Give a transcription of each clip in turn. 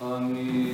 嗯。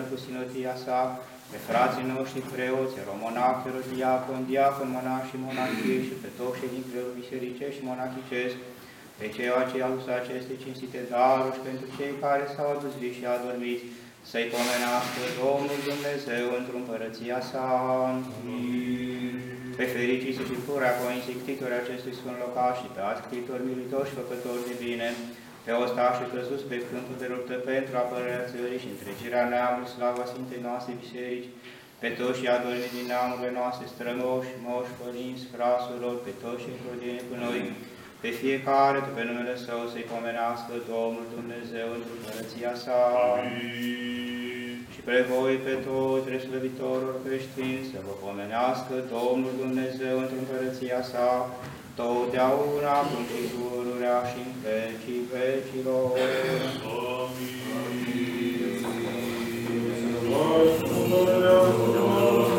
Împreună cu sinotia sa, pe frații noștri preoți, romonahi, diacon, diacon, monahi și monahii și pe toți ședințele bisericești și monahicesc, pe ceea ce au adus aceste cinstite daruri și pentru cei care s-au adus vii și adormiți, să-i pomenească Domnul Dumnezeu într-o împărăția sa. Pe fericiți și purea coinsictitori acestui sfânt locaș și pe ascritori, militori și făcători de bine, pe ostașii căzuți pe câmpul de luptă pentru apărarea țării și întregirea neamului, slava Sfintei noastre biserici, pe toți și adormiți din neamurile noastre, strămoși, moși, părinți, frasulor, pe toți și încrudine cu noi, pe fiecare, pe numele Său, să-i pomenească Domnul Dumnezeu într împărăția sa. Și pe voi, pe toți, reslăvitorul creștini, să vă pomenească Domnul Dumnezeu într împărăția sa, tău deauna, cu și pururea și în vecii vecilor. Amin. Amin. Amin. Amin.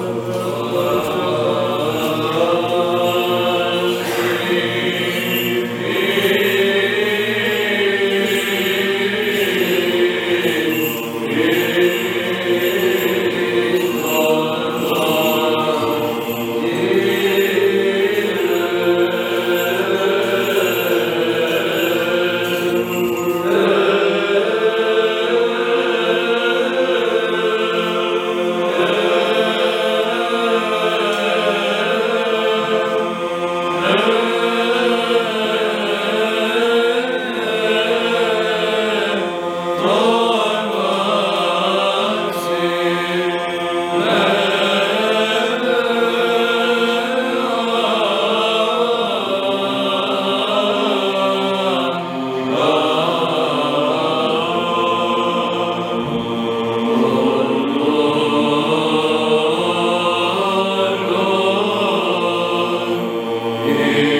Amen.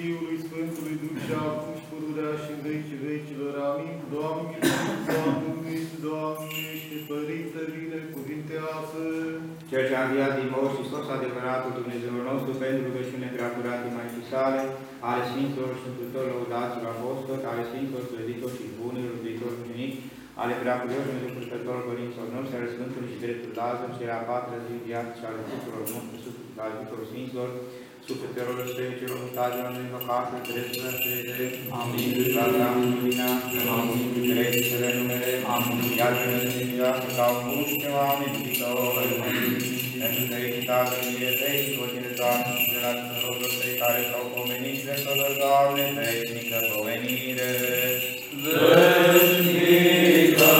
Fiului Sfântului Duh și acum și pururea și în vecii vecilor. Amin. Doamne, Doamne, Dumnezeu, Doamne, și Părinte, binecuvintează. Cel ce a înviat din morți și scos adevăratul Dumnezeul nostru pentru rugăciune prea curate mai sale, ale Sfinților și Sfântător lăudaților apostoli, ale Sfinților slăvitori și bunilor, iubitori unici, ale preacurioșilor și purtătorilor părinților noștri, ale Sfântului și dreptul Lazar, și a patra zi viață și ale tuturor noștri, sufletul al tuturor Sfinților, sufletelor străicilor, mutaților din locașul, dreptul de Amin. Slavă lumina, Amin. Trecerile numele, Amin. Iar pe noi să viață ca un bun și pe oameni iubitori. Pentru fericitate, mie veci, cotine, Doamne, și de la tuturor cei care s-au pomenit de sălă, Doamne, veșnică pomenire. Veșnică